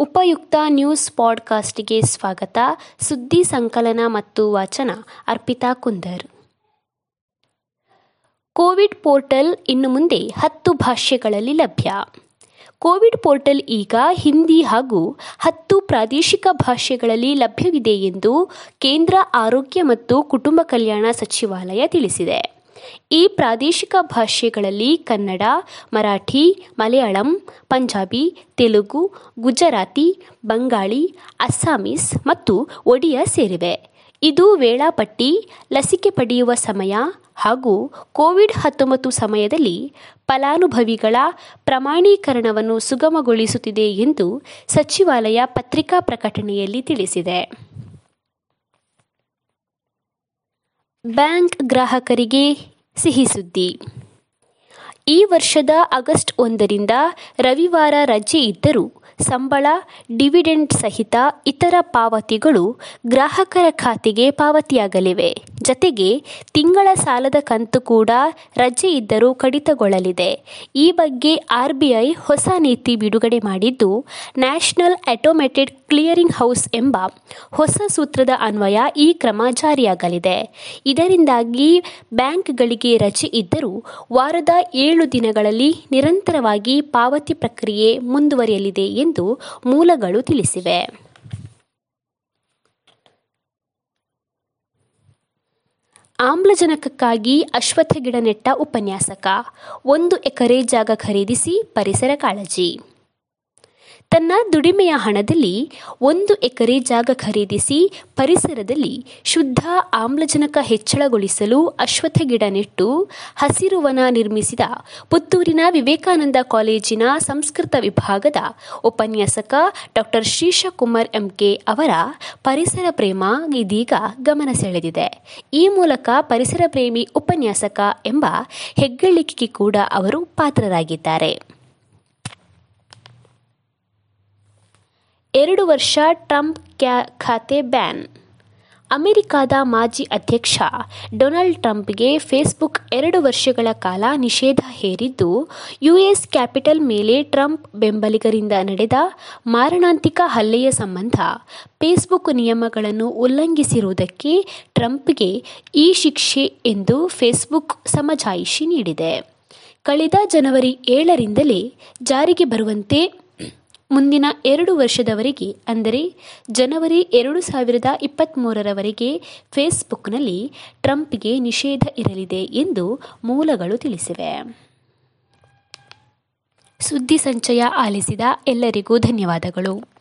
ಉಪಯುಕ್ತ ನ್ಯೂಸ್ ಪಾಡ್ಕಾಸ್ಟ್ಗೆ ಸ್ವಾಗತ. ಸುದ್ದಿ ಸಂಕಲನ ಮತ್ತು ವಾಚನ, ಅರ್ಪಿತಾ ಕುಂದರ್. ಕೋವಿಡ್ ಪೋರ್ಟಲ್ ಇನ್ನು ಮುಂದೆ ಹತ್ತು ಭಾಷೆಗಳಲ್ಲಿ ಲಭ್ಯ. ಕೋವಿಡ್ ಪೋರ್ಟಲ್ ಈಗ ಹಿಂದಿ ಹಾಗೂ ಹತ್ತು ಪ್ರಾದೇಶಿಕ ಭಾಷೆಗಳಲ್ಲಿ ಲಭ್ಯವಿದೆ ಎಂದು ಕೇಂದ್ರ ಆರೋಗ್ಯ ಮತ್ತು ಕುಟುಂಬ ಕಲ್ಯಾಣ ಸಚಿವಾಲಯ ತಿಳಿಸಿದೆ. ಈ ಪ್ರಾದೇಶಿಕ ಭಾಷೆಗಳಲ್ಲಿ ಕನ್ನಡ, ಮರಾಠಿ, ಮಲಯಾಳಂ, ಪಂಜಾಬಿ, ತೆಲುಗು, ಗುಜರಾತಿ, ಬಂಗಾಳಿ, ಅಸ್ಸಾಮೀಸ್ ಮತ್ತು ಒಡಿಯಾ ಸೇರಿವೆ. ಇದು ವೇಳಾಪಟ್ಟಿ, ಲಸಿಕೆ ಪಡೆಯುವ ಸಮಯ ಹಾಗೂ ಕೋವಿಡ್ ಹತ್ತೊಂಬತ್ತು ಸಮಯದಲ್ಲಿ ಫಲಾನುಭವಿಗಳ ಪ್ರಮಾಣೀಕರಣವನ್ನು ಸುಗಮಗೊಳಿಸುತ್ತಿದೆ ಎಂದು ಸಚಿವಾಲಯ ಪತ್ರಿಕಾ ಪ್ರಕಟಣೆಯಲ್ಲಿ ತಿಳಿಸಿದೆ. ಬ್ಯಾಂಕ್ ಗ್ರಾಹಕರಿಗೆ ಸಿಹಿ ಸುದ್ದಿ. ಈ ವರ್ಷದ ಆಗಸ್ಟ್ ಒಂದರಿಂದ ರವಿವಾರ ರಜೆ ಇದ್ದರೂ ಸಂಬಳ, ಡಿವಿಡೆಂಡ್ ಸಹಿತ ಇತರ ಪಾವತಿಗಳು ಗ್ರಾಹಕರ ಖಾತೆಗೆ ಪಾವತಿಯಾಗಲಿವೆ. ಜತೆಗೆ ತಿಂಗಳ ಸಾಲದ ಕಂತು ಕೂಡ ರಜೆ ಇದ್ದರೂ ಕಡಿತಗೊಳ್ಳಲಿದೆ. ಈ ಬಗ್ಗೆ ಆರ್ಬಿಐ ಹೊಸ ನೀತಿ ಬಿಡುಗಡೆ ಮಾಡಿದ್ದು, ನ್ಯಾಷನಲ್ ಆಟೋಮೇಟೆಡ್ ಕ್ಲಿಯರಿಂಗ್ ಹೌಸ್ ಎಂಬ ಹೊಸ ಸೂತ್ರದ ಅನ್ವಯ ಈ ಕ್ರಮ ಜಾರಿಯಾಗಲಿದೆ. ಇದರಿಂದಾಗಿ ಬ್ಯಾಂಕ್ಗಳಿಗೆ ರಜೆ ಇದ್ದರೂ ವಾರದ ಏಳು ದಿನಗಳಲ್ಲಿ ನಿರಂತರವಾಗಿ ಪಾವತಿ ಪ್ರಕ್ರಿಯೆ ಮುಂದುವರಿಯಲಿದೆ ಎಂದು ಮೂಲಗಳು ತಿಳಿಸಿವೆ. ಆಮ್ಲಜನಕಕ್ಕಾಗಿ ಅಶ್ವತ್ಥ ಗಿಡ ನೆಟ್ಟ ಉಪನ್ಯಾಸಕ ಒಂದು ಎಕರೆ ಜಾಗ ಖರೀದಿಸಿ ಪರಿಸರ ಕಾಳಜಿ. ತನ್ನ ದುಡಿಮೆಯ ಹಣದಲ್ಲಿ ಒಂದು ಎಕರೆ ಜಾಗ ಖರೀದಿಸಿ ಪರಿಸರದಲ್ಲಿ ಶುದ್ಧ ಆಮ್ಲಜನಕ ಹೆಚ್ಚಳಗೊಳಿಸಲು ಅಶ್ವತ್ಥ ಗಿಡ ನೆಟ್ಟು ಹಸಿರುವನ ನಿರ್ಮಿಸಿದ ಪುತ್ತೂರಿನ ವಿವೇಕಾನಂದ ಕಾಲೇಜಿನ ಸಂಸ್ಕೃತ ವಿಭಾಗದ ಉಪನ್ಯಾಸಕ ಡಾಕ್ಟರ್ ಶ್ರೀಶಕುಮಾರ್ ಎಂಕೆ ಅವರ ಪರಿಸರ ಪ್ರೇಮ ಇದೀಗ ಗಮನ ಸೆಳೆದಿದೆ. ಈ ಮೂಲಕ ಪರಿಸರ ಪ್ರೇಮಿ ಉಪನ್ಯಾಸಕ ಎಂಬ ಹೆಗ್ಗಳಿಕೆಗೆ ಕೂಡ ಅವರು ಪಾತ್ರರಾಗಿದ್ದಾರೆ. ಎರಡು ವರ್ಷ ಟ್ರಂಪ್ ಕ್ಯಾ ಖಾತೆ ಬ್ಯಾನ್. ಅಮೆರಿಕಾದ ಮಾಜಿ ಅಧ್ಯಕ್ಷ ಡೊನಾಲ್ಡ್ ಟ್ರಂಪ್ಗೆ ಫೇಸ್ಬುಕ್ ಎರಡು ವರ್ಷಗಳ ಕಾಲ ನಿಷೇಧ ಹೇರಿದ್ದು, ಯುಎಸ್ ಕ್ಯಾಪಿಟಲ್ ಮೇಲೆ ಟ್ರಂಪ್ ಬೆಂಬಲಿಗರಿಂದ ನಡೆದ ಮಾರಣಾಂತಿಕ ಹಲ್ಲೆಯ ಸಂಬಂಧ ಫೇಸ್ಬುಕ್ ನಿಯಮಗಳನ್ನು ಉಲ್ಲಂಘಿಸಿರುವುದಕ್ಕೆ ಟ್ರಂಪ್ಗೆ ಈ ಶಿಕ್ಷೆ ಎಂದು ಫೇಸ್ಬುಕ್ ಸಮಜಾಯಿಷಿ ನೀಡಿದೆ. ಕಳೆದ ಜನವರಿ ಏಳರಿಂದಲೇ ಜಾರಿಗೆ ಬರುವಂತೆ ಮುಂದಿನ ಎರಡು ವರ್ಷದವರೆಗೆ, ಅಂದರೆ ಜನವರಿ ಎರಡು ಸಾವಿರದ ಇಪ್ಪತ್ತ್ಮೂರರವರೆಗೆ ಫೇಸ್ಬುಕ್ನಲ್ಲಿ ಟ್ರಂಪ್ಗೆ ನಿಷೇಧ ಇರಲಿದೆ ಎಂದು ಮೂಲಗಳು ತಿಳಿಸಿವೆ. ಸುದ್ದಿ ಸಂಚಯ ಆಲಿಸಿದ ಎಲ್ಲರಿಗೂ ಧನ್ಯವಾದಗಳು.